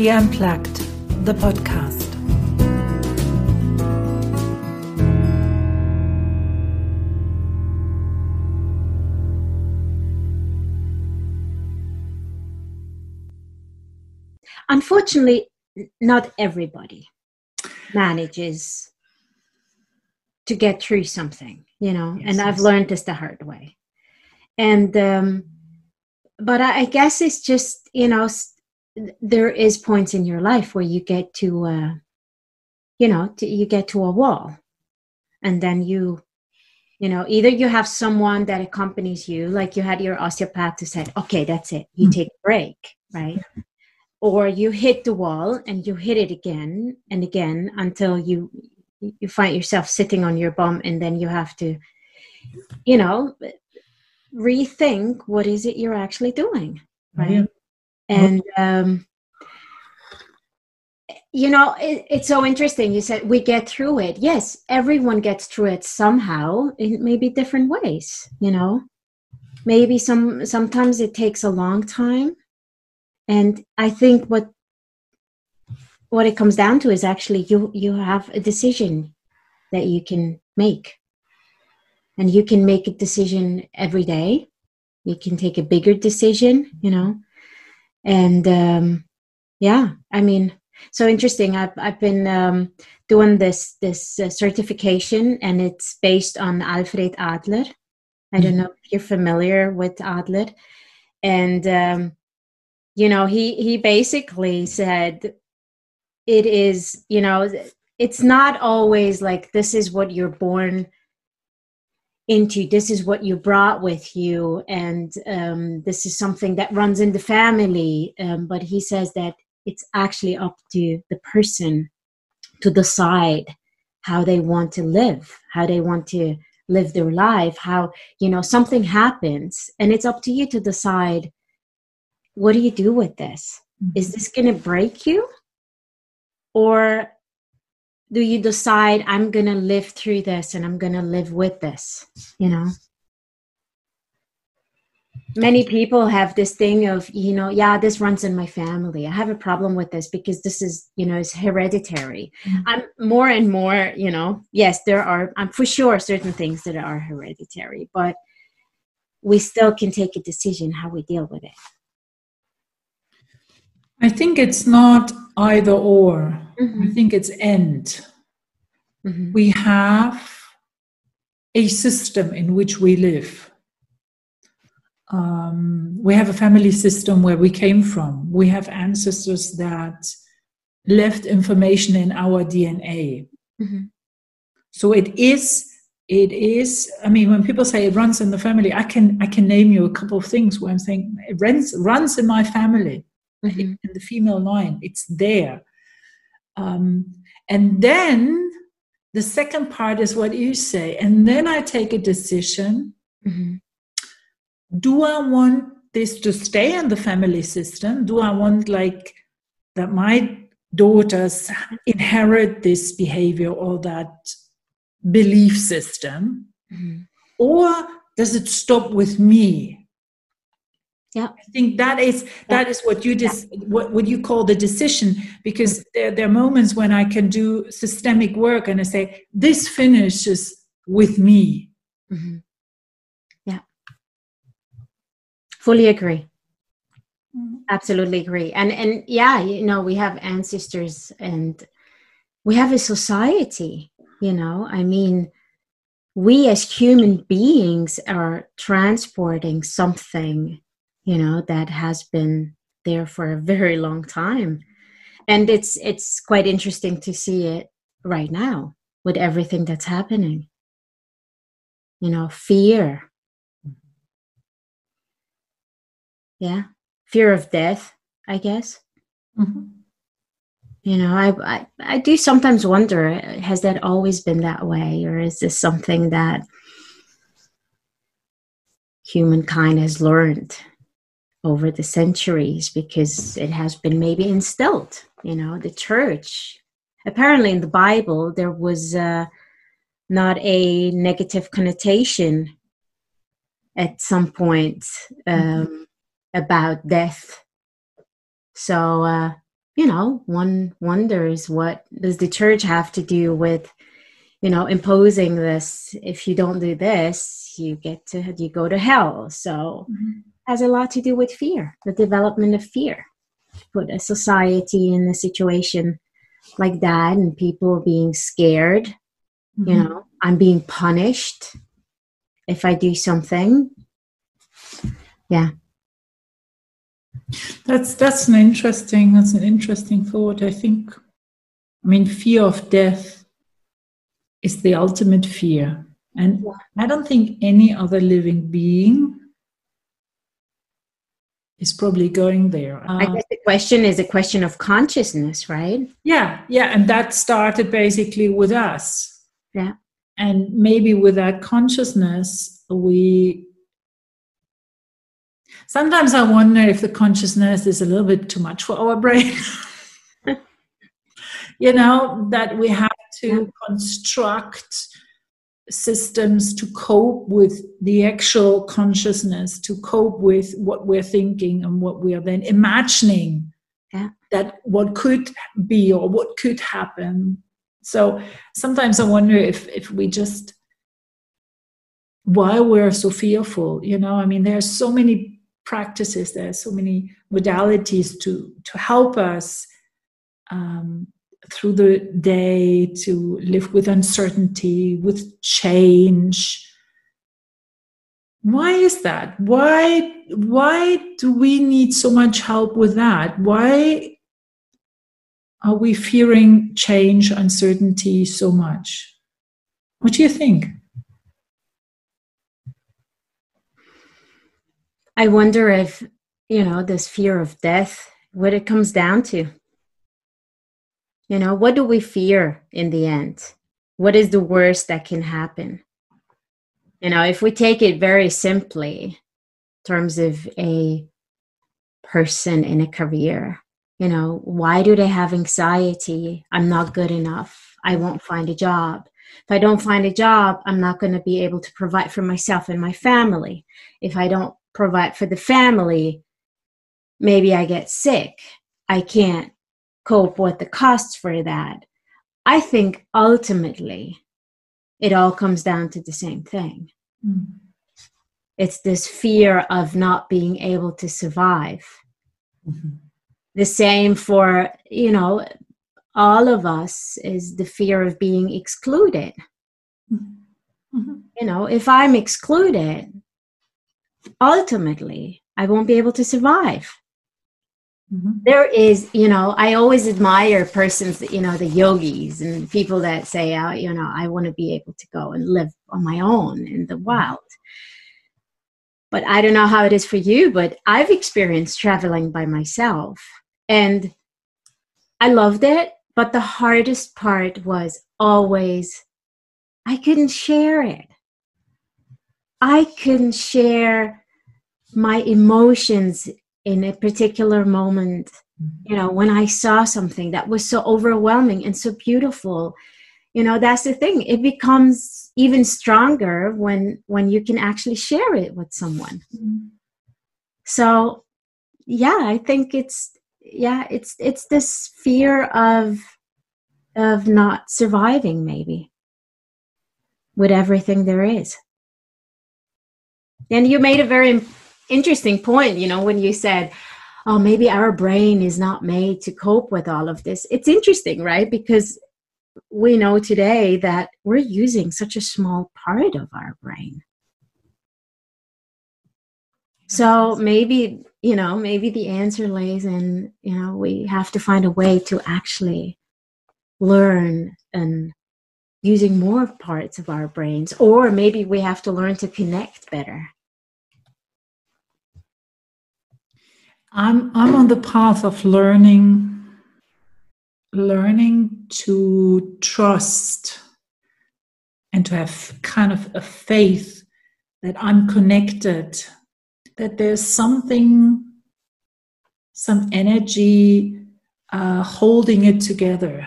Psyche Unplugged, the podcast. Unfortunately, not everybody manages to get through something, you know, Yes, and I've learned this the hard way. And, um, but I, guess it's just, you know, there is points in your life where you get to, uh, you know, to, you get to a wall and then you, you know, either you have someone that accompanies you, like you had your osteopath who said, okay, that's it, you Mm. take a break, right? Or you hit the wall and you hit it again and again until you you find yourself sitting on your bum and then you have to, you know, rethink what is it you're actually doing, right? Yeah. And um, you know, it, it's so interesting. You said we get through it. Yes, everyone gets through it somehow in maybe different ways. You know, maybe some sometimes it takes a long time, and I think what what it comes down to is actually you you have a decision that you can make, and you can make a decision every day. You can take a bigger decision. You know, and um, yeah, I mean so interesting. I've, I've been um, doing this this uh, certification and it's based on alfred adler. I don't know if you're familiar with adler. And um, you know he he basically said it is you know it's not always like this is what you're born into this is what you brought with you and um, this is something that runs in the family um, but he says that it's actually up to the person to decide how they want to live how they want to live their life how you know something happens and it's up to you to decide what do you do with this? Is this going to break you or do you decide i'm going to live through this and i'm going to live with this you know many people have this thing of you know yeah this runs in my family i have a problem with this because this is you know it's hereditary Mhm. i'm more and more you know yes there are i'm for sure certain things that are hereditary but we still can take a decision how we deal with it I think it's not either or. I Mhm. think it's and. Mhm. We have a system in which we live. Um, we have a family system where we came from. We have ancestors that left information in our DNA. Mhm. So it is. It is. I mean, when people say it runs in the family, I can I can name you a couple of things where I'm saying it runs runs in my family. Mhm. in the female line. It's there. Um, and then the second part is what you say. And then I take a decision Mhm. do I want this to stay in the family system? Do I want, like, that my daughters inherit this behavior or that belief system? Mhm. Or does it stop with me? Yeah. I think that is that is what you dis, what what you call the decision because there, there are moments when I can do systemic work and I say this finishes with me. Mhm. Yeah. Fully agree. Absolutely agree. And and yeah, you know, we have ancestors and we have a society, you know. I mean, we as human beings are transporting something, you know, that has been there for a very long time. And it's it's quite interesting to see it right now with everything that's happening. You know, fear. Yeah. Fear of death, I guess. Mhm. You know, I, I I do sometimes wonder: has that always been that way, or is this something that humankind has learned over the centuries because it has been maybe instilled? You know, the church. Apparently, in the Bible, there was uh, not a negative connotation at some point um, about death. So, uh, you know, one wonders what does the church have to do with, you know, imposing this? If you don't do this, you get to you go to hell. So mm-hmm. Has a lot to do with fear, the development of fear. Put a society in a situation like that and people being scared. Mm-hmm. You know, I'm being punished if I do something. Yeah. That's that's an interesting that's an interesting thought. I think I mean fear of death is the ultimate fear. And I don't think any other living being is probably going there. I guess the question is a question of consciousness, right? Yeah, yeah. And that started basically with us. Yeah. And maybe with that consciousness, we sometimes I wonder if the consciousness is a little bit too much for our brain. you know, that we have to construct systems to cope with the actual consciousness, to cope with what we're thinking and what we are then imagining yeah. that what could be or what could happen. So sometimes I wonder if if we just why we're so fearful. You know, I mean, there are so many practices there are so many modalities to to help us um, through the day to live with uncertainty with change. Why is that? Why why do we need so much help with that? Why are we fearing change uncertainty so much? What do you think? I wonder if, you know, this fear of death, what it comes down to. You know, what do we fear in the end? What is the worst that can happen? You know, if we take it very simply, in terms of a person in a career, you know, why do they have anxiety? I'm not good enough. I won't find a job. If I don't find a job, I'm not going to be able to provide for myself and my family. If I don't provide for the family, maybe I get sick. I can't cope with the costs for that. I think ultimately it all comes down to the same thing. Mm. It's this fear of not being able to survive. Mm-hmm. The same for, you know, all of us is the fear of being excluded. Mm-hmm. mm-hmm. You know, if I'm excluded, ultimately I won't be able to survive. Mm-hmm. There is, you know, I always admire persons, you know, the yogis and people that say, oh, you know, I want to be able to go and live on my own in the wild. But I don't know how it is for you, but I've experienced traveling by myself and I loved it. But the hardest part was always I couldn't share it. I couldn't share my emotions in a particular moment. You know, when I saw something that was so overwhelming and so beautiful, you know, that's the thing. It becomes even stronger when when you can actually share it with someone. Mm-hmm. So, yeah, I think it's yeah, it's it's this fear of of not surviving maybe with everything there is. And you made a very interesting point, you know, when you said, oh, maybe our brain is not made to cope with all of this. It's interesting, right? Because we know today that we're using such a small part of our brain. So maybe, you know, maybe the answer lays in, you know, we have to find a way to actually learn and using more parts of our brains, or maybe we have to learn to connect better. I'm I'm on the path of learning learning to trust and to have kind of a faith that I'm connected, that there's something, some energy uh, holding it together,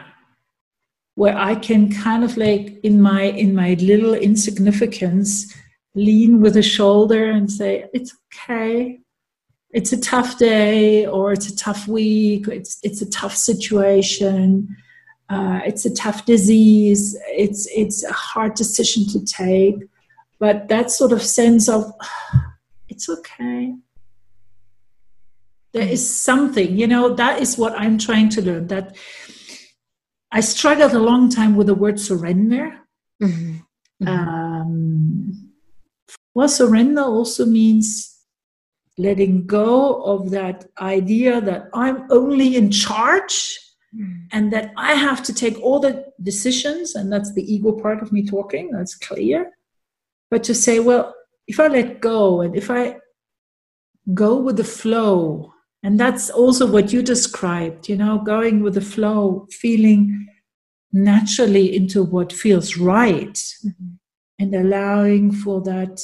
where I can kind of like in my in my little insignificance lean with a shoulder and say, "It's okay it's a tough day or it's a tough week it's it's a tough situation uh, it's a tough disease it's it's a hard decision to take but that sort of sense of it's okay there is something you know that is what i'm trying to learn that i struggled a long time with the word surrender mm-hmm. Mm-hmm. Um, well surrender also means letting go of that idea that I'm only in charge mm. and that I have to take all the decisions, and that's the ego part of me talking, that's clear. But to say, well, if I let go and if I go with the flow, and that's also what you described, you know, going with the flow, feeling naturally into what feels right, mm-hmm. and allowing for that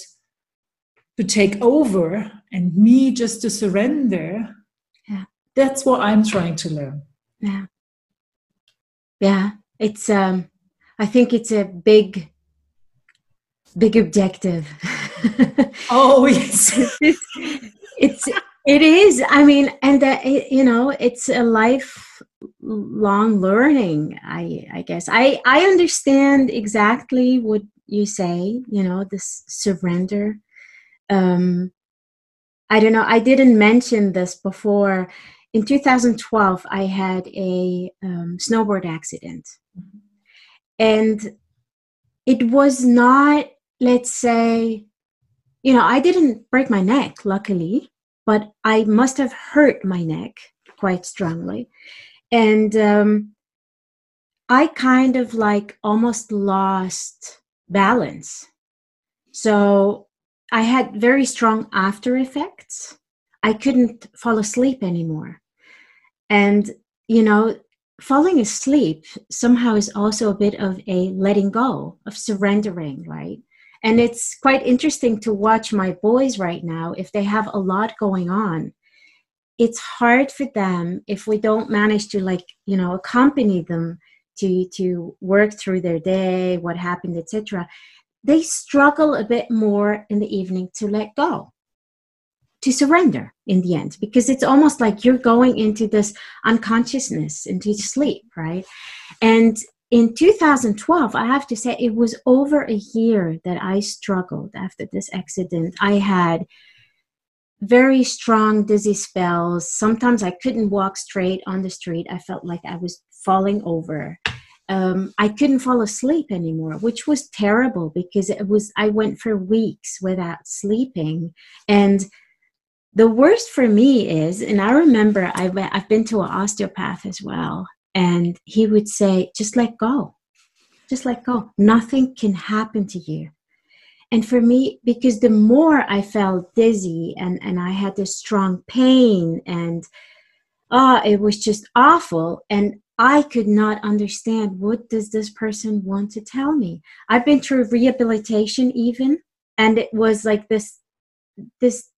to take over and me just to surrender yeah. that's what i'm trying to learn. Yeah. Yeah. It's um i think it's a big big objective. Oh yes. It's, it's it is. I mean and that you know it's a life long learning i i guess. I i understand exactly what you say you know this surrender um I don't know, I didn't mention this before. In 2012, I had a um, snowboard accident. And it was not, let's say, you know, I didn't break my neck, luckily, but I must have hurt my neck quite strongly. And um, I kind of like almost lost balance. So I had very strong after effects. I couldn't fall asleep anymore. And, you know, falling asleep somehow is also a bit of a letting go, of surrendering, right? And it's quite interesting to watch my boys right now if they have a lot going on. It's hard for them if we don't manage to like, you know, accompany them to to work through their day, what happened, etc they struggle a bit more in the evening to let go, to surrender in the end, because it's almost like you're going into this unconsciousness, into sleep, right? And in 2012, I have to say, it was over a year that I struggled after this accident. I had very strong dizzy spells. Sometimes I couldn't walk straight on the street. I felt like I was falling over um, I couldn't fall asleep anymore, which was terrible because it was I went for weeks without sleeping, and the worst for me is, and I remember I went, I've been to an osteopath as well, and he would say, just let go, just let go. Nothing can happen to you. And for me, because the more I felt dizzy and, and I had this strong pain and ah, it was just awful. And I could not understand what does this person want to tell me. I've been through rehabilitation even, and it was like this this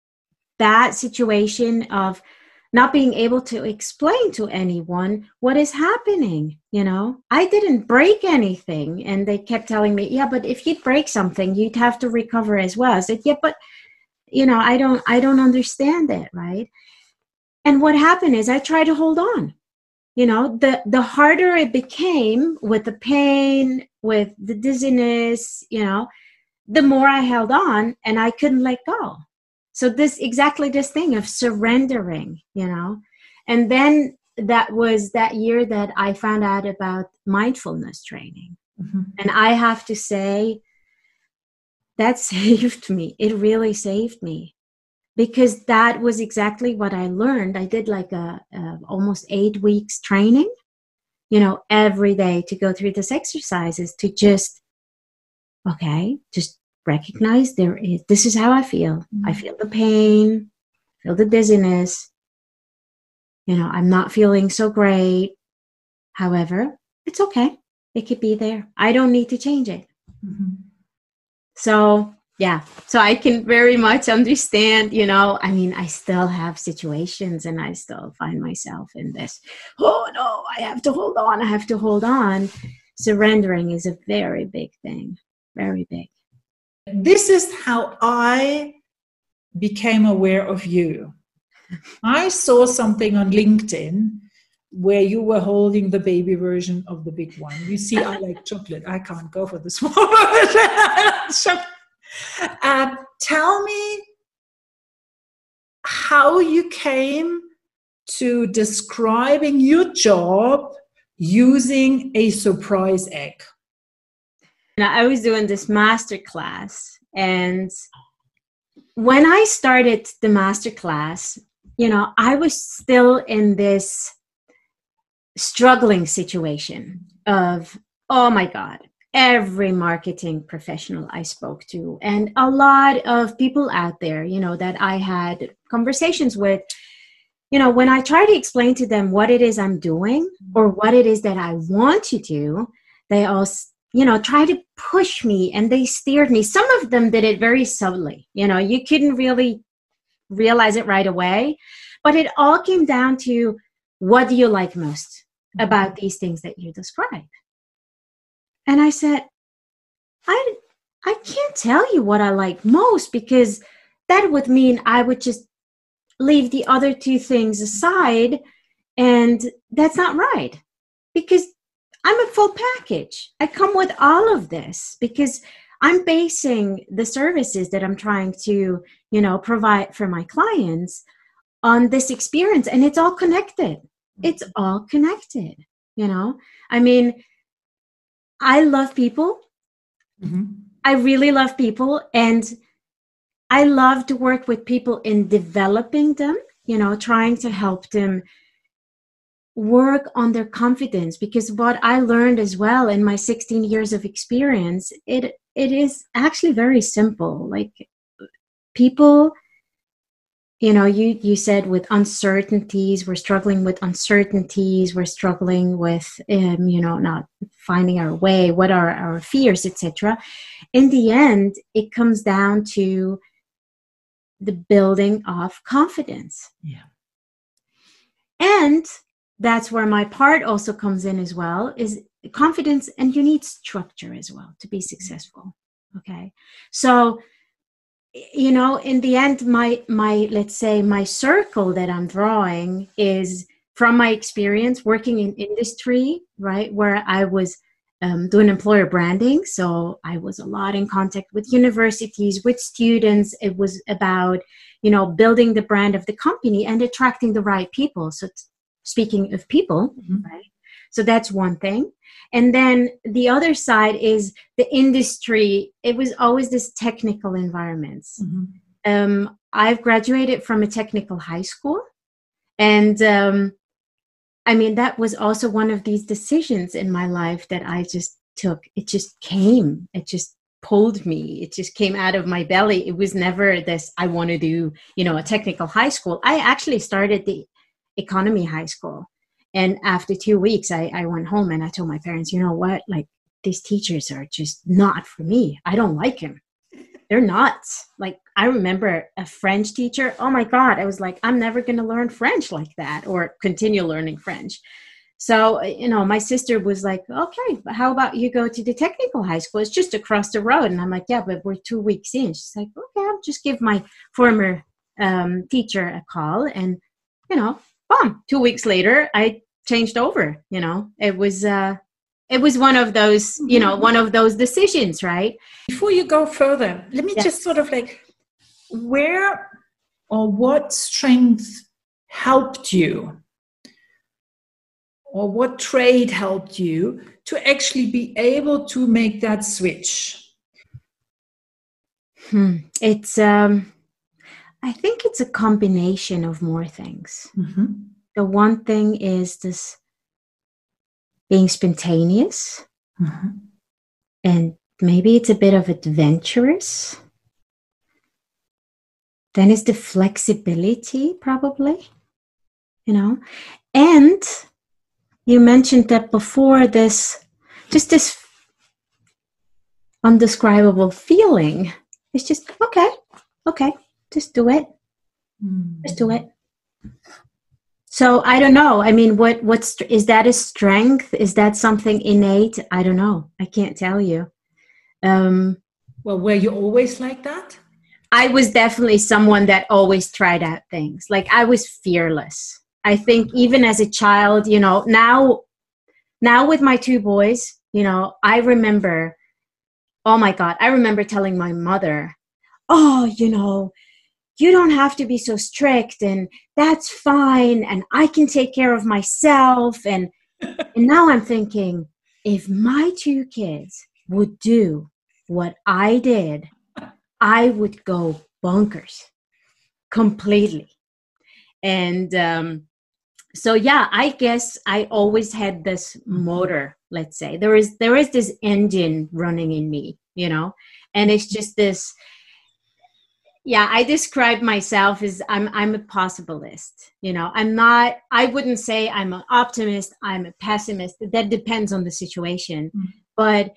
bad situation of not being able to explain to anyone what is happening you know? I didn't break anything and they kept telling me yeah but if you'd break something you'd have to recover as well. I said yeah but you know i don't i don't understand it right? And what happened is i tried to hold on you know the the harder it became with the pain with the dizziness you know the more i held on and i couldn't let go. So this exactly this thing of surrendering you know. And then that was that year that i found out about mindfulness training. Mm-hmm. and i have to say that saved me. It really saved me because that was exactly what I learned. I did like a, a, almost eight weeks training, you know, every day to go through these exercises to just, okay, just recognize there is, this is how I feel. Mm-hmm. I feel the pain, feel the dizziness. You know, I'm not feeling so great. However, it's okay. It could be there. I don't need to change it. Mm-hmm. So yeah so i can very much understand you know i mean i still have situations and i still find myself in this oh no i have to hold on i have to hold on surrendering is a very big thing very big this is how i became aware of you I saw something on LinkedIn where you were holding the baby version of the big one. You see, I like chocolate. I can't go for the small version. Um, tell me how you came to describing your job using a surprise egg. Now, I was doing this master class, and when I started the master class, you know, I was still in this struggling situation of, oh my God, every marketing professional I spoke to, and a lot of people out there, you know, that I had conversations with, you know, when I try to explain to them what it is I'm doing mm-hmm. or what it is that I want to do, they all, you know, try to push me and they steered me. Some of them did it very subtly, you know, you couldn't really realize it right away, but it all came down to what do you like most mm-hmm. about these things that you describe? And I said, I, I can't tell you what I like most because that would mean I would just leave the other two things aside and that's not right because i'm a full package. I come with all of this because i'm basing the services that i'm trying to you know provide for my clients on this experience and it's all connected. It's mm-hmm. all connected you know? I mean i love people mm-hmm. i really love people and I love to work with people in developing them, you know, trying to help them work on their confidence because what I learned as well in my 16 years of experience, it it is actually very simple. Like people you know you you said with uncertainties we're struggling with uncertainties we're struggling with um, you know not finding our way what are our fears etc in the end it comes down to the building of confidence. Yeah. And that's where my part also comes in as well is confidence and you need structure as well to be successful. Okay. So you know in the end my my let's say my circle that i'm drawing is from my experience working in industry right where i was um, doing employer branding. So I was a lot in contact with universities, with students. It was about, you know, building the brand of the company and attracting the right people. So speaking of people, mm-hmm. right? So that's one thing. And then the other side is the industry. It was always this technical environments. Mm-hmm. Um, I've graduated from a technical high school, and um, I mean, that was also one of these decisions in my life that I just took. It just came. It just pulled me. It just came out of my belly. It was never this, I want to do, you know, a technical high school. I actually started the economy high school. And after two weeks, I, I went home and I told my parents, you know what? Like, these teachers are just not for me. I don't like them they're nuts. Like I remember a French teacher. Oh my God. I was like, I'm never going to learn French like that or continue learning French. So, you know, my sister was like, okay, how about you go to the technical high school? It's just across the road. And I'm like, yeah, but we're two weeks in. She's like, okay, I'll just give my former um, teacher a call. And, you know, boom, two weeks later, I changed over, you know, it was, uh, it was one of those you know mm-hmm. one of those decisions right before you go further let me yes. just sort of like where or what strength helped you or what trade helped you to actually be able to make that switch hmm. it's um i think it's a combination of more things. Mm-hmm. the one thing is this being spontaneous. Mm-hmm. and maybe it's a bit of adventurous. Then is the flexibility probably you know? And you mentioned that before this just this undescribable feeling. It's just okay okay just do it mm. just do it so I don't know. I mean, what what's is that a strength? Is that something innate? I don't know. I can't tell you. Um, well, were you always like that? I was definitely someone that always tried out things. Like I was fearless. I think even as a child, you know, now now with my two boys, you know, I remember oh my god, I remember telling my mother, "Oh, you know, you don't have to be so strict and that's fine and I can take care of myself." And and now I'm thinking, if my two kids would do what I did, I would go bonkers completely. And um, so yeah, I guess I always had this motor, let's say. There is there is this engine running in me, you know, and it's just this yeah i describe myself as i'm i'm a possibilist you know i'm not i wouldn't say i'm an optimist i'm a pessimist that depends on the situation mm-hmm. but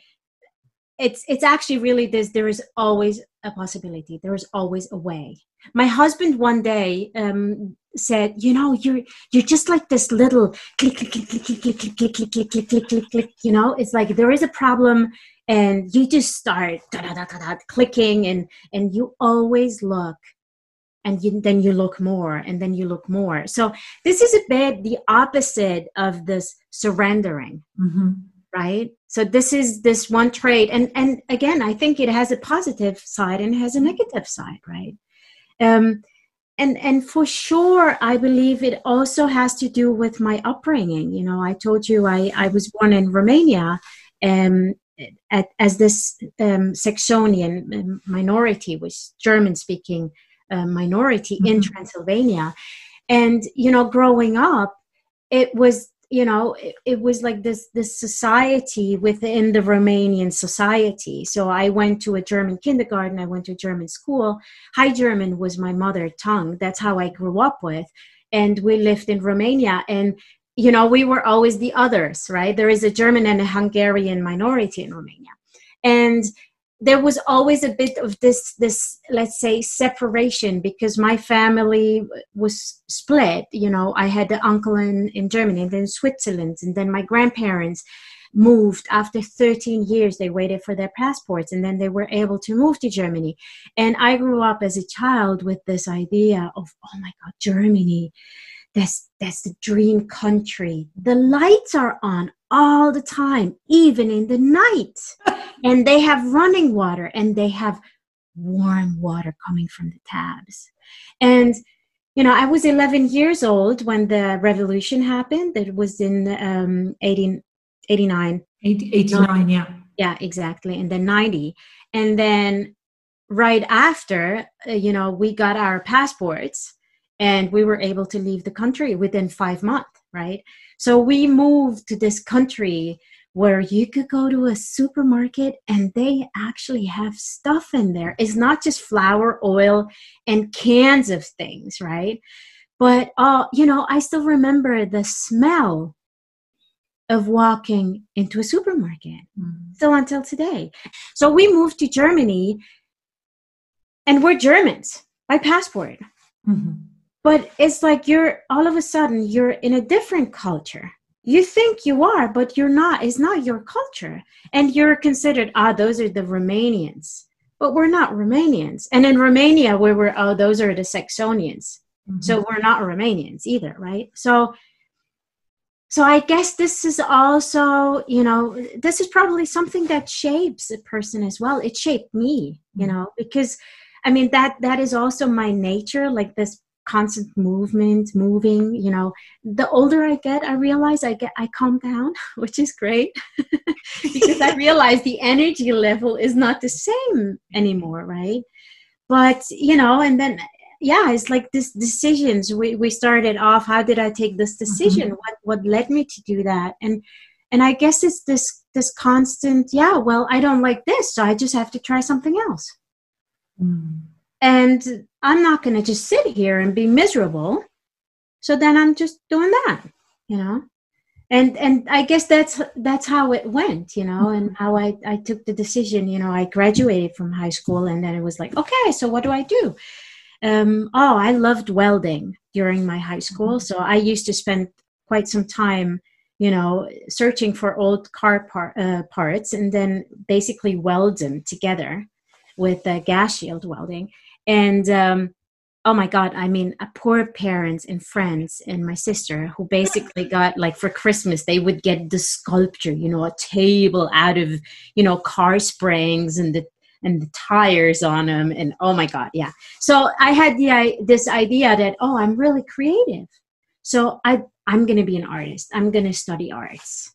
it's it's actually really this there is always a possibility there is always a way my husband one day um, said you know you're you're just like this little click click click click click click click click click click click click click click you know it's like there is a problem and you just start da, da, da, da, da, clicking and and you always look and you, then you look more and then you look more. So this is a bit the opposite of this surrendering mm-hmm. right? So this is this one trait and and again i think it has a positive side and has a negative side right? Um and and for sure i believe it also has to do with my upbringing. You know i told you i i was born in romania and at, as this um, Saxonian minority, which German speaking uh, minority mm-hmm. in Transylvania. And, you know, growing up, it was, you know, it, it, was like this, this society within the Romanian society. So I went to a German kindergarten, I went to a German school. High German was my mother tongue. That's how I grew up with. And we lived in Romania. And you know, we were always the others, right? There is a German and a Hungarian minority in Romania. And there was always a bit of this this let's say separation because my family was split you know i had an uncle in, in germany and then switzerland and then my grandparents moved after 13 years they waited for their passports and then they were able to move to germany and i grew up as a child with this idea of oh my god germany that's that's the dream country. The lights are on all the time even in the night. And they have running water and they have warm water coming from the tabs. And you know i was 11 years old when the revolution happened. It was in um 18, 89 89 yeah. Yeah exactly and then 90 and then right after uh, you know we got our passports and we were able to leave the country within five months right? So we moved to this country where you could go to a supermarket and they actually have stuff in there. It's not just flour oil and cans of things right? But uh, you know i still remember the smell of walking into a supermarket mm. still until today. So we moved to germany and we're germans by passport. Mm-hmm but it's like you're all of a sudden you're in a different culture. You think you are but you're not. It's not your culture. And you're considered ah those are the romanians. But we're not romanians. And in romania we were oh those are the saxonians. Mm-hmm. so we're not romanians either right? So so i guess this is also you know this is probably something that shapes a person as well. It shaped me you mm-hmm. know because i mean that that is also my nature like this constant movement moving you know. The older i get i realize i get i calm down which is great because i realize the energy level is not the same anymore right? But you know and then yeah it's like this decisions. We, we started off how did i take this mm-hmm. decision? Mm-hmm. what what led me to do that? And and i guess it's this this constant yeah well i don't like this so i just have to try something else. Mm and i'm not going to just sit here and be miserable. So then i'm just doing that you know? And and i guess that's that's how it went you know and how i i took the decision you know i graduated from high school and then it was like okay so what do i do? Um, oh i loved welding during my high school. So i used to spend quite some time you know searching for old car par- uh, parts and then basically weld them together with uh, gas shield welding and um, oh my god i mean a poor parents and friends and my sister who basically got like for christmas they would get the sculpture you know a table out of you know car springs and the and the tires on them and oh my god yeah. So i had the I, this idea that oh i'm really creative. So i i'm going to be an artist. I'm going to study arts.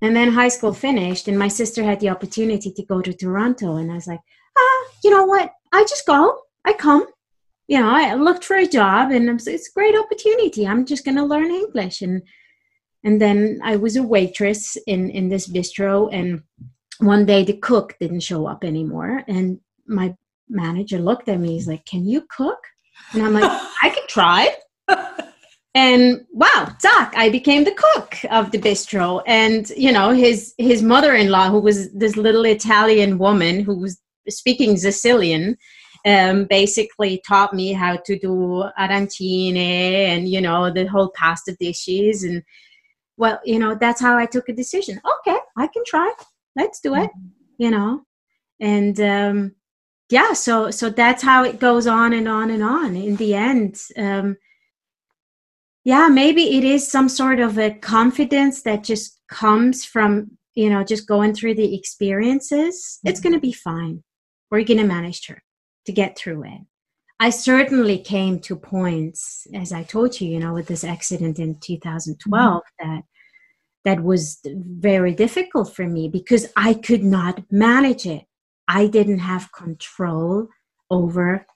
And then high school finished and my sister had the opportunity to go to toronto and i was like ah you know what i just go i come you know, I looked for a job and it's a great opportunity. I'm just going to learn English. And, and then I was a waitress in, in this bistro. And one day the cook didn't show up anymore. And my manager looked at me. He's like, Can you cook? And I'm like, I could try. and wow, Zach, I became the cook of the bistro. And you know, his his mother-in-law, who was this little Italian woman who was speaking Sicilian, um, basically taught me how to do arancine and you know the whole pasta dishes and well you know that's how i took a decision. Okay i can try. Let's do it mm-hmm. you know? And um, yeah so so that's how it goes on and on and on in the end. Um, yeah maybe it is some sort of a confidence that just comes from you know just going through the experiences. It's mm-hmm. going to be fine we're going to manage her to get through it. I certainly came to points, as I told you, you know, with this accident in 2012, mm-hmm. that that was very difficult for me because I could not manage it. I didn't have control over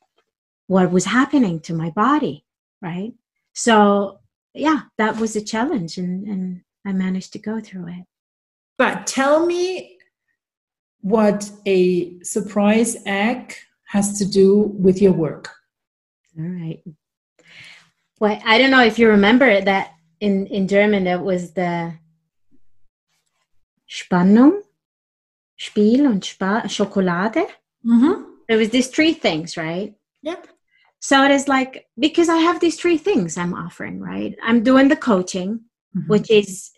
what was happening to my body, right? So, yeah, that was a challenge, and, and I managed to go through it. But tell me what a surprise egg has to do with your work. All right. Well, I don't know if you remember that in, in German, that was the Spannung, Spiel und Spa- Schokolade. Mm-hmm. There was these three things, right? Yep. So it is like, because I have these three things I'm offering, right? I'm doing the coaching, mm-hmm. which is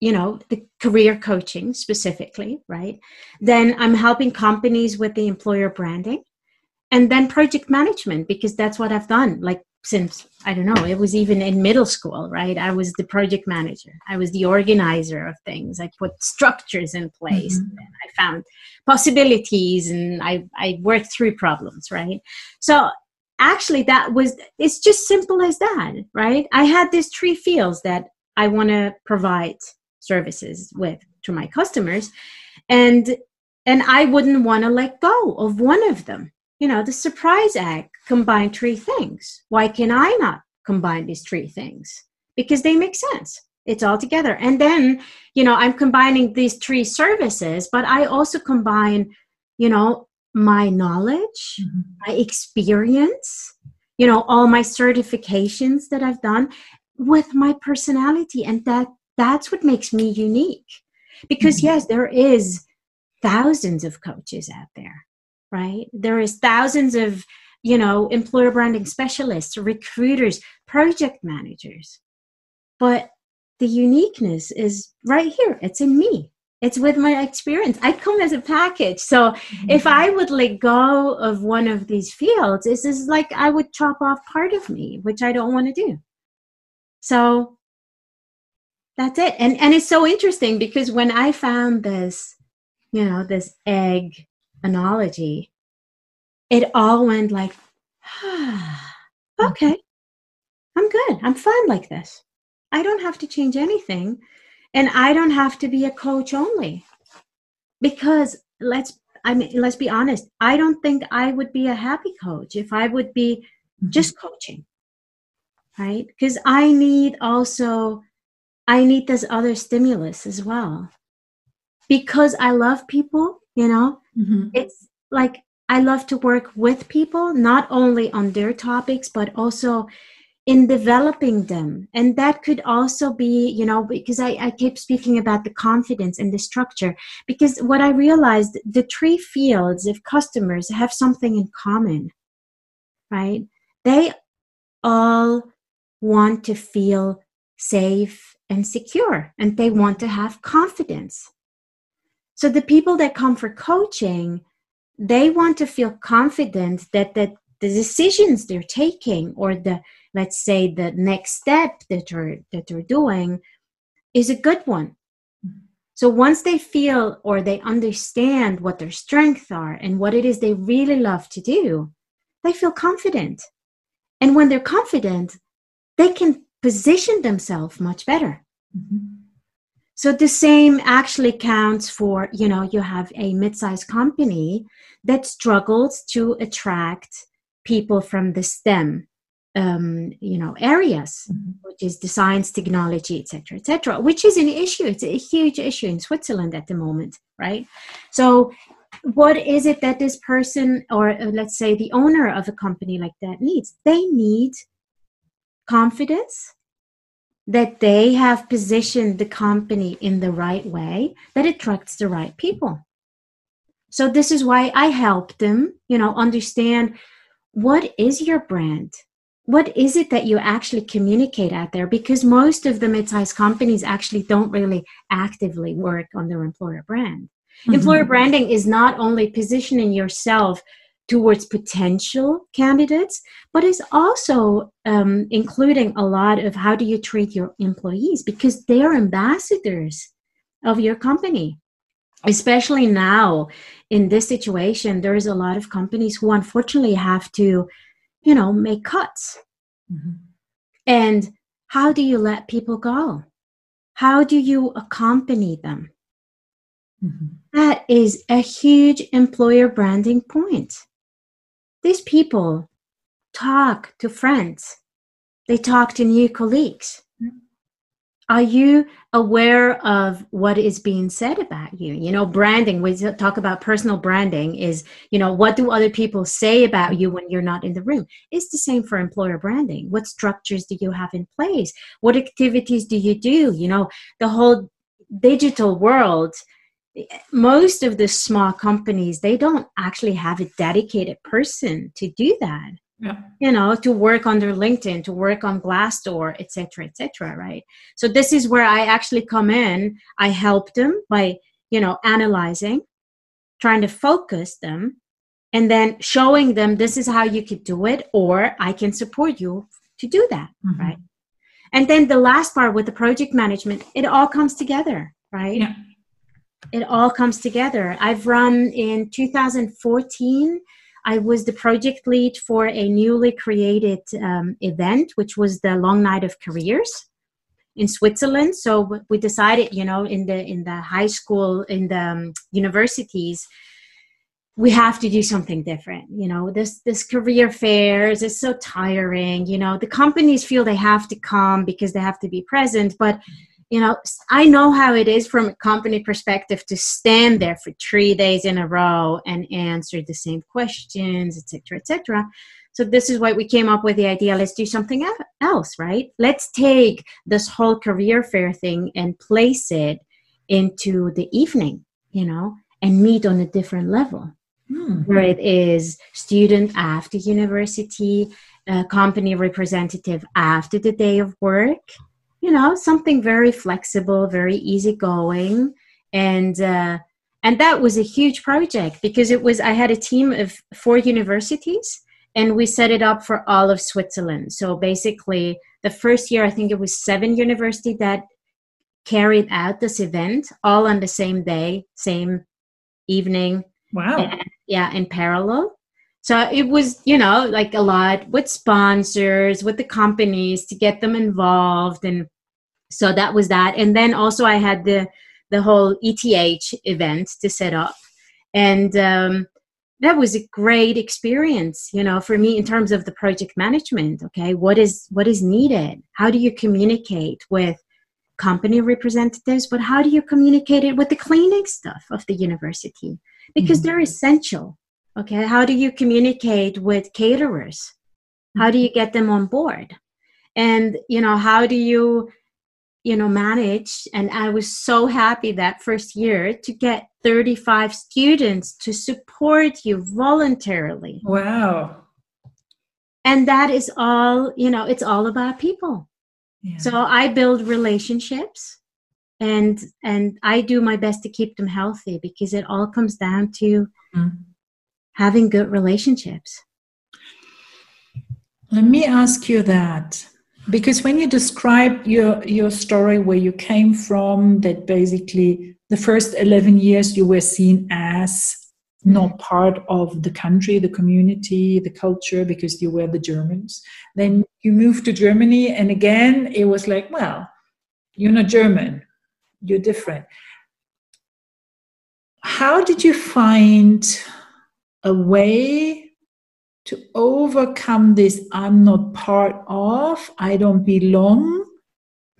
you know the career coaching specifically right? Then i'm helping companies with the employer branding and then project management because that's what i've done like since i don't know it was even in middle school right? I was the project manager. I was the organizer of things. I put structures in place mm-hmm. i found possibilities and i i worked through problems right? So actually that was it's just simple as that right? I had these three fields that i want to provide services with to my customers and and i wouldn't want to let go of one of them you know, the surprise egg combined three things. Why can I not combine these three things? Because they make sense. It's all together. And then, you know, I'm combining these three services, but I also combine, you know, my knowledge, mm-hmm. my experience, you know, all my certifications that I've done with my personality. And that that's what makes me unique. Because mm-hmm. yes, there is thousands of coaches out there right? There is thousands of, you know, employer branding specialists, recruiters, project managers. But the uniqueness is right here. It's in me. It's with my experience. I come as a package. So mm-hmm. if I would let go of one of these fields, it's just like I would chop off part of me, which I don't want to do. So that's it. And and it's so interesting because when I found this, you know, this egg analogy, it all went like, ah, okay, I'm good. I'm fine like this. I don't have to change anything. And I don't have to be a coach only. Because let's I mean let's be honest, I don't think I would be a happy coach if I would be mm-hmm. just coaching. Right? Because I need also I need this other stimulus as well. Because I love people, you know, mm-hmm. it's like I love to work with people, not only on their topics, but also in developing them. And that could also be, you know, because I, I keep speaking about the confidence and the structure, because what I realized the three fields of customers have something in common, right? They all want to feel safe and secure, and they want to have confidence. So the people that come for coaching, they want to feel confident that that the decisions they're taking or the let's say the next step that they're that they're doing is a good one so once they feel or they understand what their strengths are and what it is they really love to do they feel confident and when they're confident they can position themselves much better mm-hmm. so the same actually counts for you know you have a mid-sized company that struggles to attract people from the STEM um, you know areas mm-hmm. which is the science technology etc etc which is an issue it's a huge issue in switzerland at the moment right so what is it that this person or uh, let's say the owner of a company like that needs they need confidence that they have positioned the company in the right way that attracts the right people. So this is why i help them you know understand what is your brand? What is it that you actually communicate out there? Because most of the mid-sized companies actually don't really actively work on their employer brand. Mm-hmm. employer branding is not only positioning yourself towards potential candidates but is also um, including a lot of how do you treat your employees because they're ambassadors of your company. Especially now in this situation there's a lot of companies who unfortunately have to you know make cuts. Mm-hmm. and how do you let people go? How do you accompany them? Mm-hmm. that is a huge employer branding point these people talk to friends. They talk to new colleagues. Are you aware of what is being said about you? You know branding we talk about personal branding is you know what do other people say about you when you're not in the room? It's the same for employer branding. What structures do you have in place? What activities do you do? You know the whole digital world most of the small companies they don't actually have a dedicated person to do that yeah. you know to work on their linkedin to work on glassdoor etc etc right so this is where i actually come in i help them by you know analyzing trying to focus them and then showing them this is how you could do it or i can support you to do that mm-hmm. right and then the last part with the project management it all comes together right yeah. It all comes together i've run in 2014 I was the project lead for a newly created um, event, which was the Long Night of Careers in Switzerland. So we decided, you know, in the in the high school, in the um, universities, we have to do something different. You know, this this career fairs is so tiring. You know, the companies feel they have to come because they have to be present, but you know i know how it is from a company perspective to stand there for three days in a row and answer the same questions etc etc so this is why we came up with the idea let's do something else right? Let's take this whole career fair thing and place it into the evening you know and meet on a different level. Hmm. where it is student after university uh, company representative after the day of work you know something very flexible very easygoing. And uh, and that was a huge project because it was i had a team of four universities and we set it up for all of switzerland. So basically the first year i think it was seven universities that carried out this event all on the same day same evening. Wow. And, yeah in parallel. So it was, you know, like a lot with sponsors, with the companies to get them involved and so that was that. And then also i had the the whole eth event to set up. And um, that was a great experience you know for me in terms of the project management okay? What is what is needed? How do you communicate with company representatives but how do you communicate it with the cleaning stuff of the university? Because mm-hmm. they're essential okay? How do you communicate with caterers? How do you get them on board? And you know how do you you know manage and i was so happy that first year to get 35 students to support you voluntarily wow and that is all you know it's all about people yeah. so i build relationships and and i do my best to keep them healthy because it all comes down to mm. having good relationships. Let me ask you that because when you describe your your story where you came from that basically the first 11 years you were seen as not part of the country the community the culture because you were the germans. Then you moved to germany and again it was like well you're not german you're different. How did you find a way to overcome this i'm not part of i don't belong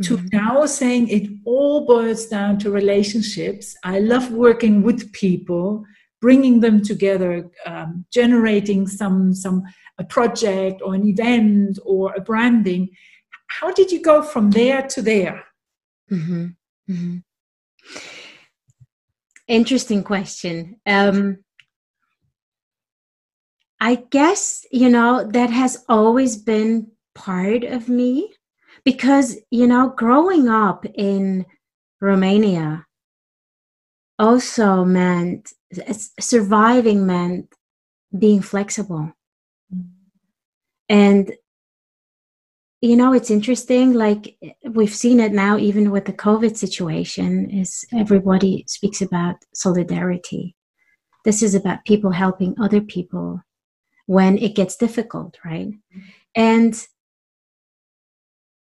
to mm-hmm. now saying it all boils down to relationships i love working with people bringing them together um, generating some some a project or an event or a branding how did you go from there to there mm-hmm. Mm-hmm. interesting question um, I guess, you know, that has always been part of me because, you know, growing up in Romania also meant surviving meant being flexible. And, you know, it's interesting, like we've seen it now, even with the COVID situation, is everybody speaks about solidarity. This is about people helping other people when it gets difficult, right? And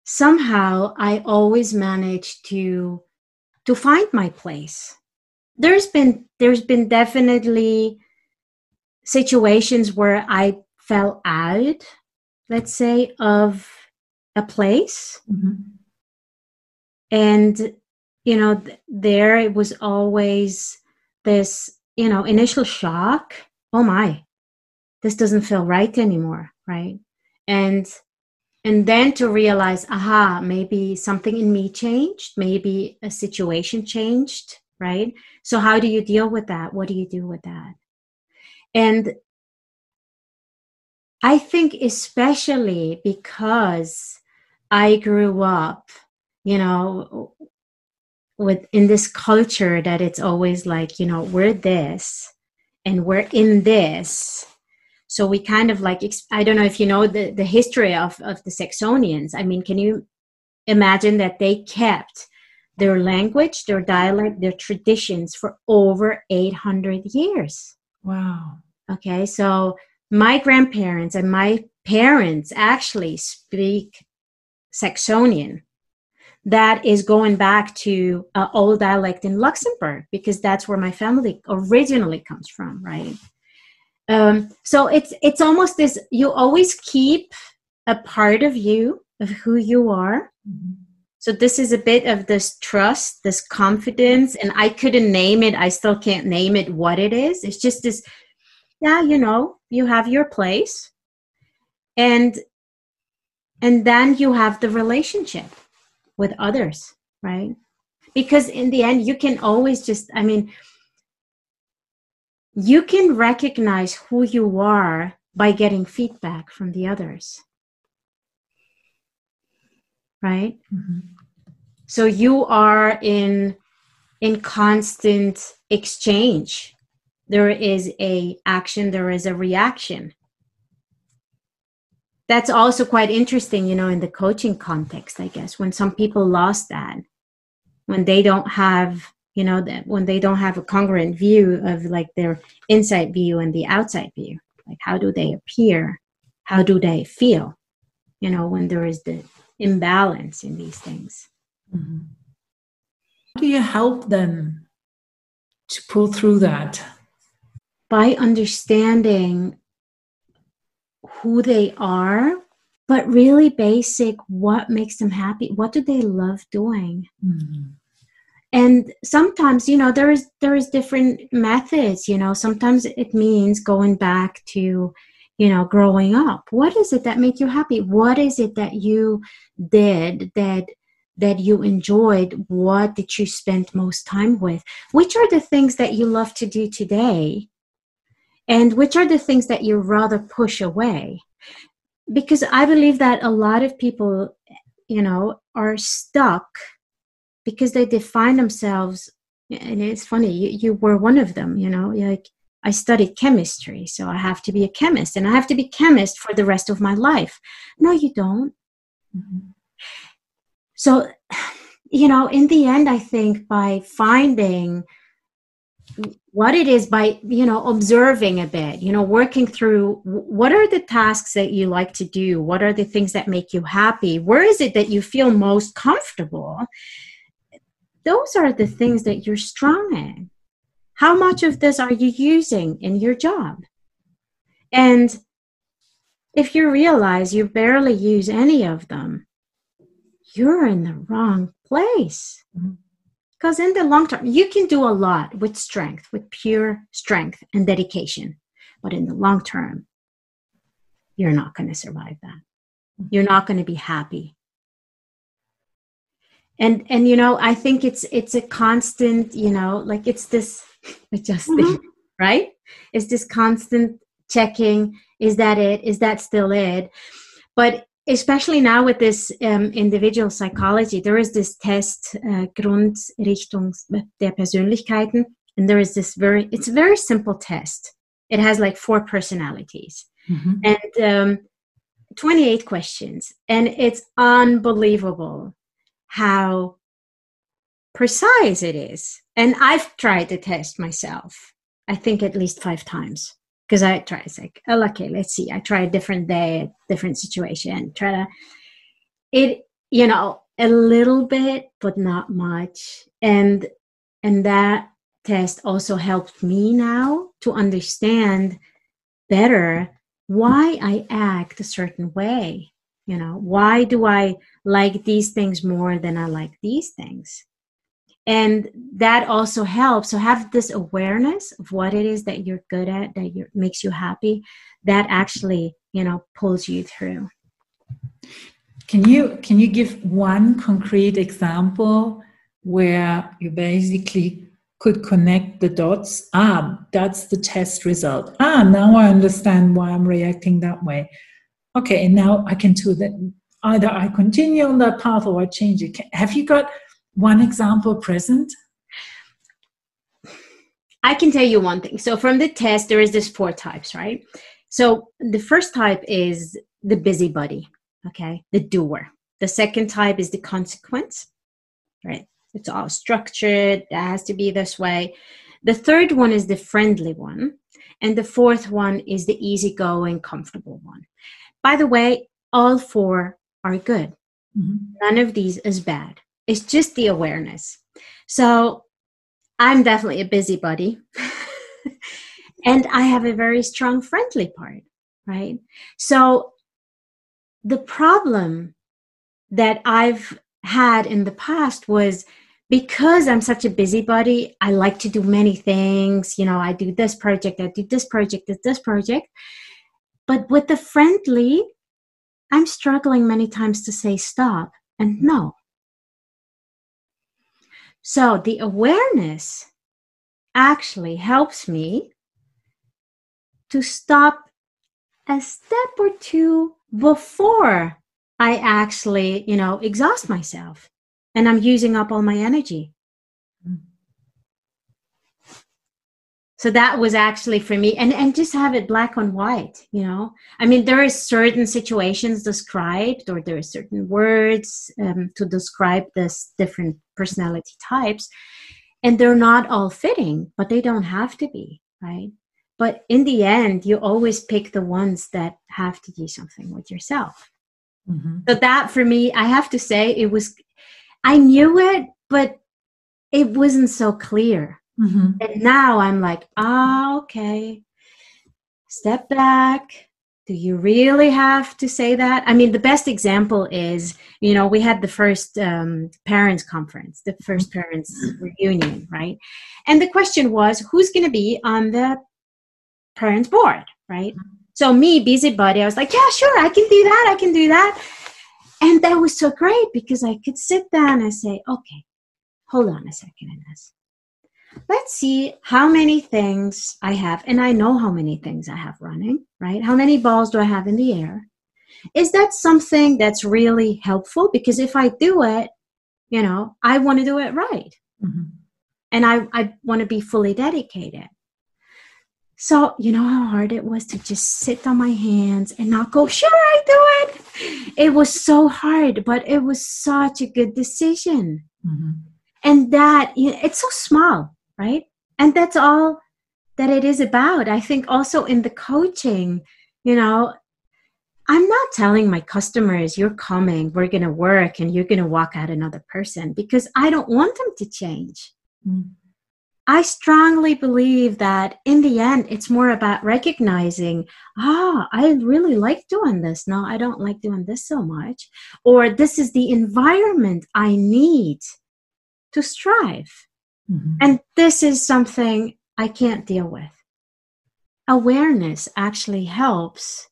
somehow I always manage to to find my place. There's been there's been definitely situations where I fell out, let's say, of a place. Mm-hmm. And you know, th- there it was always this, you know, initial shock. Oh my, this doesn't feel right anymore right? And and then to realize aha maybe something in me changed maybe a situation changed right? So how do you deal with that? What do you do with that? And i think especially because i grew up you know with in this culture that it's always like you know we're this and we're in this so we kind of like i don't know if you know the, the history of, of the saxonians. I mean can you imagine that they kept their language their dialect their traditions for over 800 years? Wow. Okay so my grandparents and my parents actually speak saxonian. That is going back to uh, old dialect in luxembourg because that's where my family originally comes from right um, so it's it's almost this you always keep a part of you of who you are. So this is a bit of this trust this confidence and i couldn't name it. I still can't name it what it is. It's just this yeah you know you have your place. And and then you have the relationship with others right? Because in the end you can always just i mean you can recognize who you are by getting feedback from the others. Right? Mm-hmm. so you are in in constant exchange. There is a action there is a reaction. That's also quite interesting you know in the coaching context i guess when some people lost that when they don't have you know that when they don't have a congruent view of like their inside view and the outside view like how do they appear? How do they feel you know when there is the imbalance in these things? Mm-hmm. how do you help them to pull through that? By understanding who they are but really basic what makes them happy what do they love doing? Mm-hmm and sometimes you know there is there is different methods you know sometimes it means going back to you know growing up. What is it that make you happy? What is it that you did that that you enjoyed? What did you spend most time with? Which are the things that you love to do today? And which are the things that you rather push away? Because i believe that a lot of people you know are stuck because they define themselves and it's funny you, you were one of them you know like I studied chemistry, so I have to be a chemist and I have to be chemist for the rest of my life. No, you don't. Mm-hmm. So, you know, in the end, I think by finding what it is by you know observing a bit you know working through what are the tasks that you like to do what are the things that make you happy where is it that you feel most comfortable those are the things that you're strong in how much of this are you using in your job and if you realize you barely use any of them you're in the wrong place mm-hmm. Because in the long term, you can do a lot with strength, with pure strength and dedication. But in the long term, you're not going to survive that. You're not going to be happy. And and you know, I think it's it's a constant, you know, like it's this adjusting, mm-hmm. right? It's this constant checking, is that it? Is that still it? But especially now with this um, individual psychology, there is this test, uh, Grundrichtung der Persönlichkeiten, and there is this very, it's a very simple test. It has like four personalities mm-hmm. and um, 28 questions. And it's unbelievable how precise it is. And I've tried the test myself, I think at least five times because I try. It's like, oh, okay, let's see. I try a different day, different situation. Try to it, you know, a little bit, but not much. And and that test also helped me now to understand better why I act a certain way. You know, why do I like these things more than I like these things? and that also helps. So have this awareness of what it is that you're good at that you, makes you happy that actually you know pulls you through. Can you can you give one concrete example where you basically could connect the dots? Ah that's the test result. Ah now i understand why i'm reacting that way okay and now i can do that either i continue on that path or i change it have you got one example present? I can tell you one thing. So from the test, there is this four types, right? So the first type is the busybody, okay, the doer. The second type is the consequence, right? It's all structured, it has to be this way. The third one is the friendly one. And the fourth one is the easygoing, comfortable one. By the way, all four are good. Mm-hmm. None of these is bad. It's just the awareness. So I'm definitely a busybody. and I have a very strong friendly part, right? So the problem that I've had in the past was because I'm such a busybody, I like to do many things. You know, I do this project, I do this project, this project. But with the friendly, I'm struggling many times to say stop and no. So the awareness actually helps me to stop a step or two before I actually, you know, exhaust myself and I'm using up all my energy. So that was actually for me and and just have it black on white you know? I mean there are certain situations described or there are certain words um, to describe this different personality types and they're not all fitting but they don't have to be right? But in the end you always pick the ones that have to do something with yourself. Mm-hmm. so that for me i have to say it was i knew it but it wasn't so clear Mm-hmm. And now I'm like, ah, okay, step back. Do you really have to say that? I mean, the best example is, you know, we had the first um, parents' conference, the first parents' reunion, right? And the question was, who's going to be on the parents' board, right? So, me, busybody, I was like, yeah, sure, I can do that, I can do that. And that was so great because I could sit down and say, okay, hold on a second, Ines let's see how many things I have. And I know how many things I have running, right? How many balls do I have in the air? Is that something that's really helpful? Because if I do it, you know, I want to do it right. Mm-hmm. And I, I want to be fully dedicated. So, you know how hard it was to just sit on my hands and not go, sure, I do it. It was so hard, but it was such a good decision. Mm-hmm. And that, you know, it's so small, right? And that's all that it is about. I think also in the coaching, you know, I'm not telling my customers, you're coming, we're going to work, and you're going to walk out another person because I don't want them to change. Mm. I strongly believe that in the end, it's more about recognizing, ah, I really like doing this. No, I don't like doing this so much. Or this is the environment I need to strive. Mm-hmm. And this is something I can't deal with. Awareness actually helps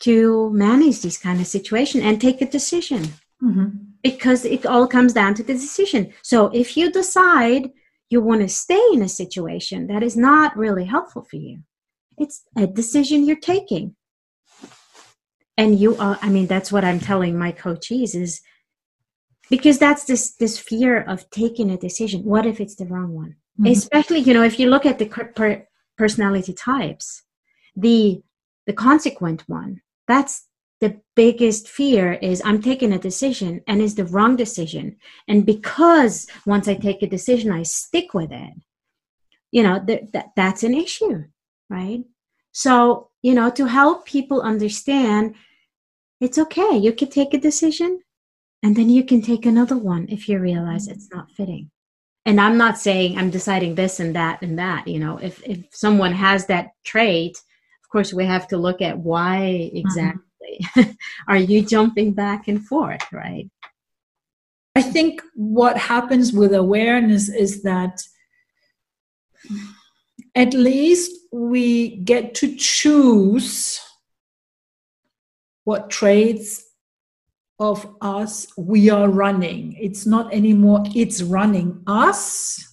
to manage this kind of situation and take a decision mm-hmm. because it all comes down to the decision. So if you decide you want to stay in a situation that is not really helpful for you, it's a decision you're taking. And you are, I mean, that's what I'm telling my coaches is because that's this this fear of taking a decision. What if it's the wrong one? Mm-hmm. Especially, you know, if you look at the per- personality types, the the consequent one that's the biggest fear is i'm taking a decision and it's the wrong decision and because once i take a decision i stick with it you know th- that that's an issue right so you know to help people understand it's okay you can take a decision and then you can take another one if you realize it's not fitting and i'm not saying i'm deciding this and that and that you know if if someone has that trait of course, we have to look at why mm-hmm. exactly mm-hmm. are you jumping back and forth, right? I think what happens with awareness is that at least we get to choose what traits of us we are running. It's not anymore, it's running us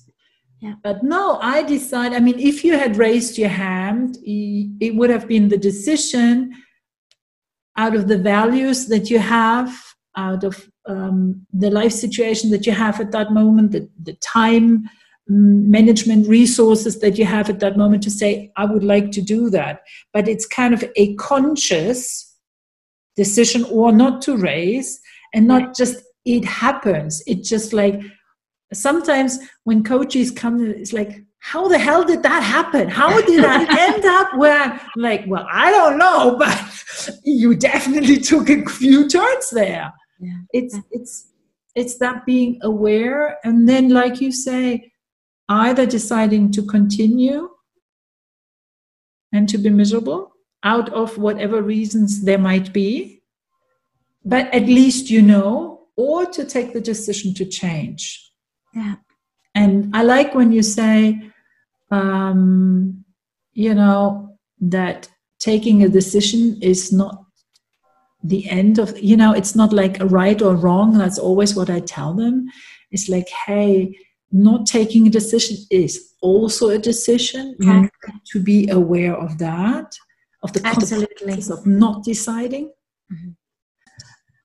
yeah. But no, I decide. I mean, if you had raised your hand, it would have been the decision out of the values that you have, out of um, the life situation that you have at that moment, the, the time mm, management resources that you have at that moment to say, I would like to do that. But it's kind of a conscious decision or not to raise and not just it happens. It just like, sometimes when coaches come it's like how the hell did that happen how did i end up where I'm like well i don't know but you definitely took a few turns there yeah. it's it's it's that being aware and then like you say either deciding to continue and to be miserable out of whatever reasons there might be but at least you know or to take the decision to change yeah. And I like when you say, um, you know, that taking a decision is not the end of, you know, it's not like a right or wrong. That's always what I tell them. It's like, hey, not taking a decision is also a decision. You need to be aware of that, of the consequences of not deciding. Mm-hmm.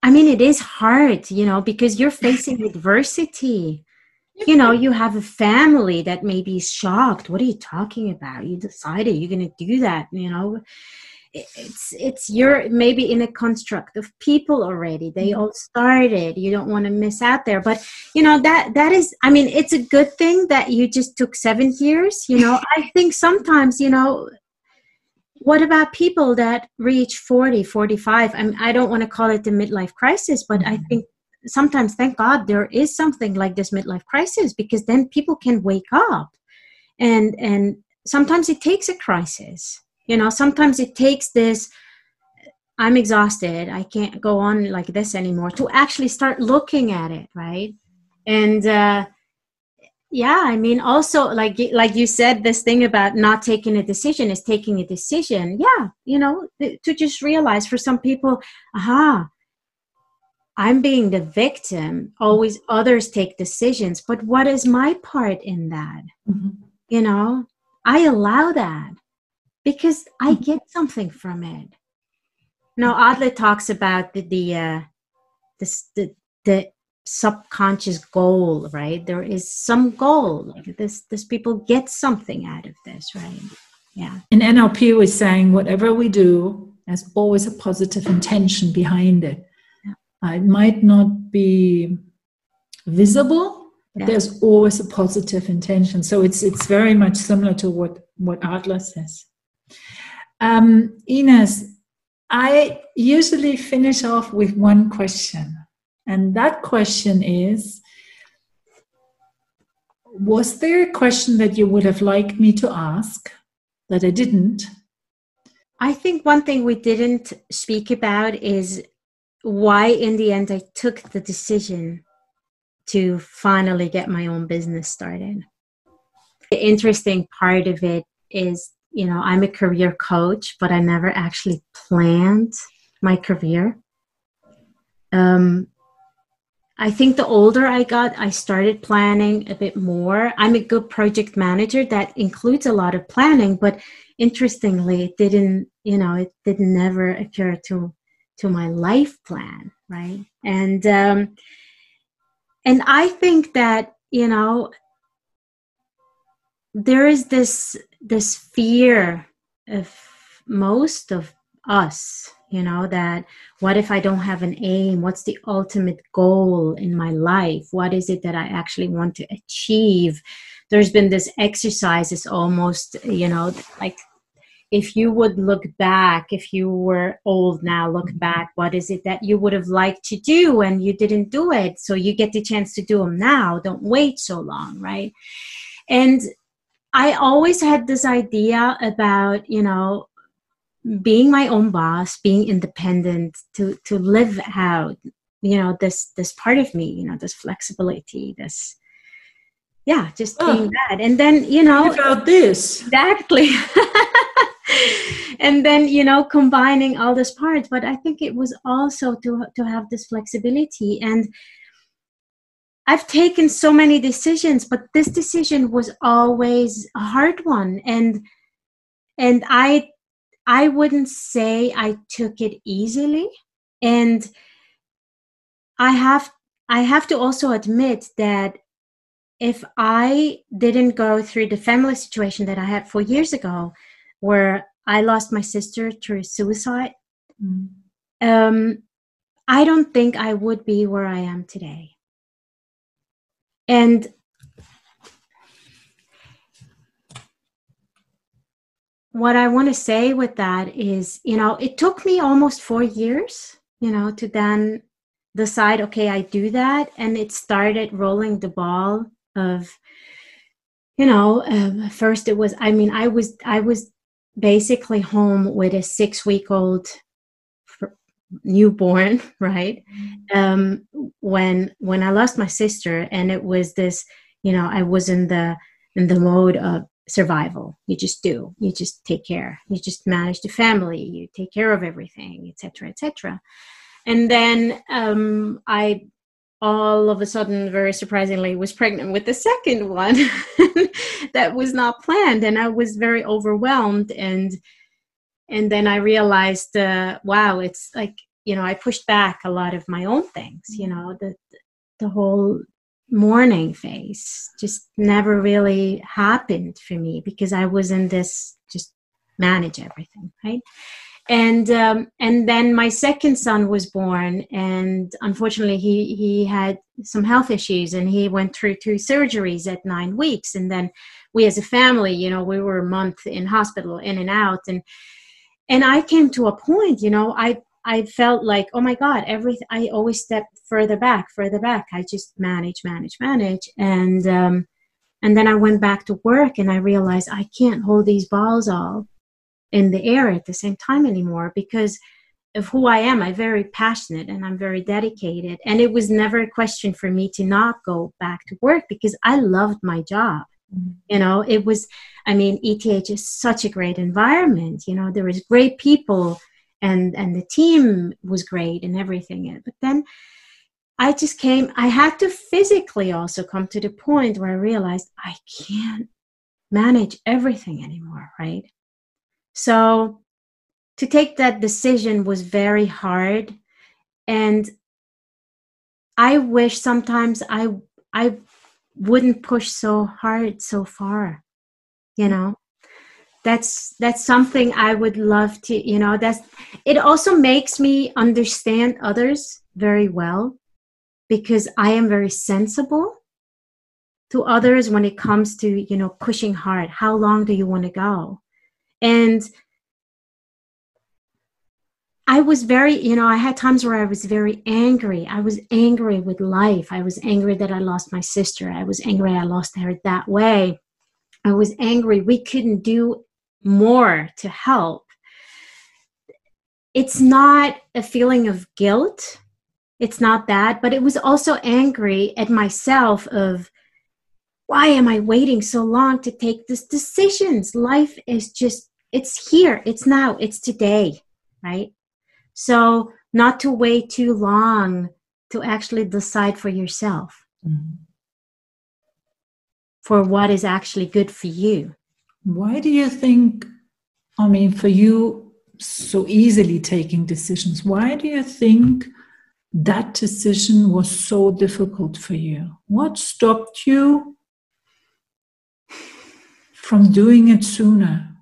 I mean, it is hard, you know, because you're facing adversity. You know you have a family that maybe is shocked. What are you talking about? You decided you're going to do that you know? It's it's you're maybe in a construct of people already. They mm-hmm. all started. You don't want to miss out there. But you know that that is i mean it's a good thing that you just took seven years you know? I think sometimes you know what about people that reach 40 45 i mean i don't want to call it the midlife crisis but i mm-hmm. think sometimes thank god there is something like this midlife crisis because then people can wake up. And and sometimes it takes a crisis you know sometimes it takes this i'm exhausted i can't go on like this anymore to actually start looking at it right? And uh yeah i mean also like like you said this thing about not taking a decision is taking a decision yeah you know to just realize for some people aha I'm being the victim. Always others take decisions, but what is my part in that? Mm-hmm. You know, I allow that because I mm-hmm. get something from it. Now, Adler talks about the the uh, this, the the subconscious goal, right? There is some goal. Like this, this people get something out of this, right? yeah in nlp we're saying whatever we do there's always a positive intention behind it yeah. uh, it might not be visible but yeah. there's always a positive intention so it's it's very much similar to what what adler says um, ines i usually finish off with one question and that question is Was there a question that you would have liked me to ask that I didn't? I think one thing we didn't speak about is why, in the end, I took the decision to finally get my own business started. The interesting part of it is, you know, I'm a career coach, but I never actually planned my career. Um, I think the older I got, I started planning a bit more. I'm a good project manager that includes a lot of planning, but interestingly, it didn't, you know, it did never occur to to my life plan, right? And um, and I think that you know there is this this fear of most of us you know that what if i don't have an aim? What's the ultimate goal in my life? What is it that i actually want to achieve? There's been this exercise it's almost you know like if you would look back if you were old now look mm-hmm. back what is it that you would have liked to do and you didn't do it? So you get the chance to do them now. Don't wait so long right? And i always had this idea about you know being my own boss being independent to to live out you know this this part of me you know this flexibility this yeah just oh, being that. And then you know about this. Exactly. And then you know combining all these parts. But i think it was also to to have this flexibility. And i've taken so many decisions but this decision was always a hard one. And and i I wouldn't say I took it easily. And I have I have to also admit that if I didn't go through the family situation that I had four years ago, where I lost my sister through suicide, mm. um, I don't think I would be where I am today. And what I want to say with that is, you know, it took me almost four years, you know, to then decide, okay, I do that. And it started rolling the ball of, you know, um, first it was, I mean, I was, I was basically home with a six week old newborn, right? Mm-hmm. Um, when, when I lost my sister and it was this, you know, I was in the, in the mode of survival. You just do. You just take care. You just manage the family. You take care of everything etc etc and then um, i all of a sudden very surprisingly was pregnant with the second one that was not planned. And i was very overwhelmed. And and then i realized uh, wow it's like you know i pushed back a lot of my own things you know the the whole mourning phase just never really happened for me because I was in this just manage everything, right? And um, and then my second son was born, and unfortunately he he had some health issues, and he went through two surgeries at nine weeks, and then we as a family, you know, we were a month in hospital, in and out, and and I came to a point, you know, I I felt like, oh my God, everything. I always step further back, further back. I just manage, manage, manage, and um, and then I went back to work, and I realized I can't hold these balls all in the air at the same time anymore because of who I am. I'm very passionate and I'm very dedicated, and it was never a question for me to not go back to work because I loved my job. Mm-hmm. You know, it was. I mean, ETH is such a great environment. You know, there was great people and and the team was great and everything. But then i just came i had to physically also come to the point where i realized i can't manage everything anymore right? So to take that decision was very hard. And i wish sometimes i i wouldn't push so hard so far you know that's that's something i would love to you know that's it also makes me understand others very well because i am very sensible to others when it comes to you know pushing hard how long do you want to go and I was very, you know, I had times where I was very angry. I was angry with life. I was angry that I lost my sister. I was angry I lost her that way. I was angry we couldn't do more to help. It's not a feeling of guilt. It's not that, but it was also angry at myself of why am I waiting so long to take these decisions? Life is just, it's here, it's now, it's today, right? So, not to wait too long to actually decide for yourself mm-hmm. for what is actually good for you. Why do you think, I mean, for you, so easily taking decisions, why do you think that decision was so difficult for you? What stopped you from doing it sooner?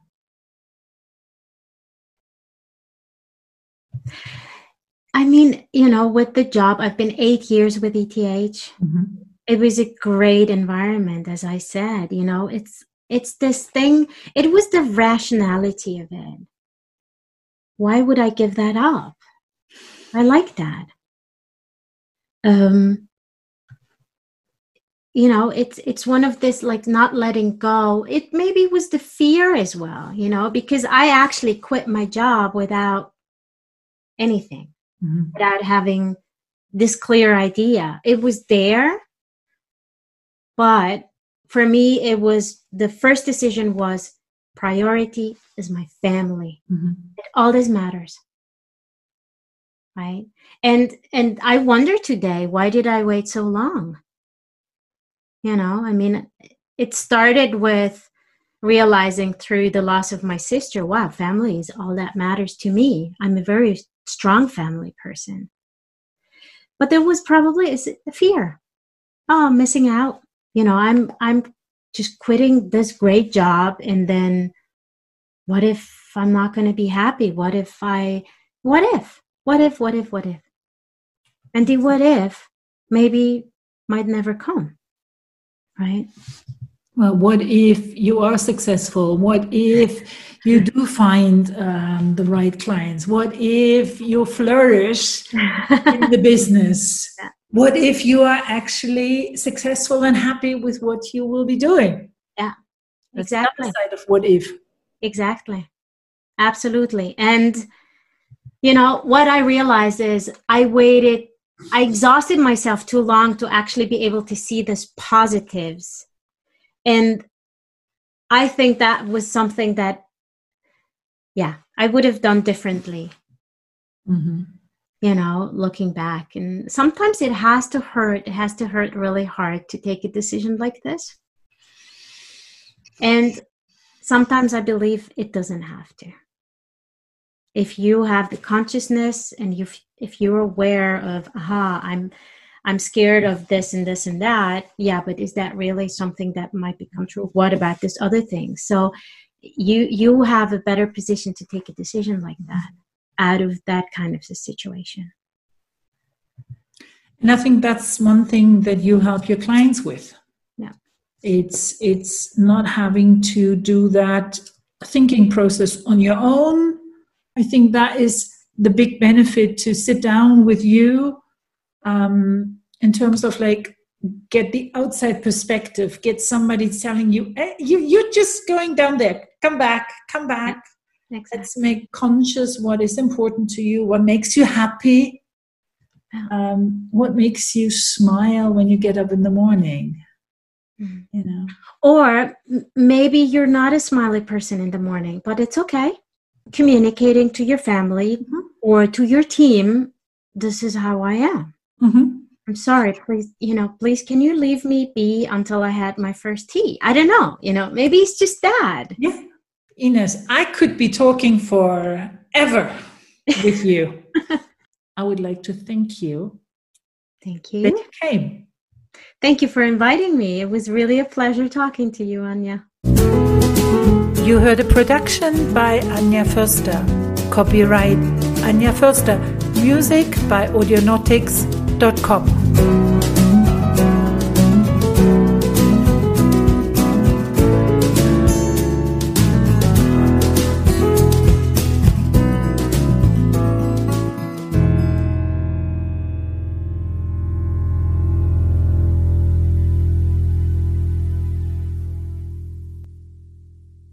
I mean, you know, with the job, I've been eight years with ETH. Mm-hmm. It was a great environment, as I said. You know, it's it's this thing. It was the rationality of it. Why would I give that up? I like that. Um, you know, it's it's one of this like not letting go. It maybe was the fear as well. You know, because I actually quit my job without anything mm-hmm. without having this clear idea. It was there, but for me, it was the first decision was priority is my family. Mm-hmm. It all this matters. Right. And and I wonder today, why did I wait so long? You know, I mean, it started with realizing through the loss of my sister, wow, family is all that matters to me. I'm a very strong family person. But there was probably a fear. Oh, I'm missing out. You know, I'm I'm just quitting this great job and then what if I'm not going to be happy? What if I what if? What if what if what if? And the what if maybe might never come. Right? Well, what if you are successful? What if you do find um, the right clients? What if you flourish in the business? Yeah. What if you are actually successful and happy with what you will be doing? Yeah, exactly. side of what if. Exactly. Absolutely. And, you know, what I realized is I waited, I exhausted myself too long to actually be able to see this positives. And I think that was something that yeah i would have done differently mm-hmm. You know looking back and sometimes it has to hurt it has to hurt really hard to take a decision like this. And sometimes i believe it doesn't have to. If you have the consciousness and you if you're aware of aha i'm i'm scared of this and this and that yeah but is that really something that might become true? What about this other thing? So you you have a better position to take a decision like that out of that kind of a situation. And i think that's one thing that you help your clients with. Yeah. It's it's not having to do that thinking process on your own. I think that is the big benefit to sit down with you um, in terms of like get the outside perspective get somebody telling you hey, you you're just going down there. Come back come back exactly. let's make conscious what is important to you what makes you happy um, what makes you smile when you get up in the morning mm-hmm. you know or maybe you're not a smiley person in the morning but it's okay communicating to your family mm-hmm. or to your team this is how i am mm-hmm. I'm sorry, please, you know, please can you leave me be until I had my first tea? I don't know, you know, maybe it's just that. Yeah. Ines, I could be talking forever with you. I would like to thank you. Thank you. That you came. Thank you for inviting me. It was really a pleasure talking to you, Anya. You heard a production by Anya Förster. Copyright Anya Förster. Music by Audionautix.com.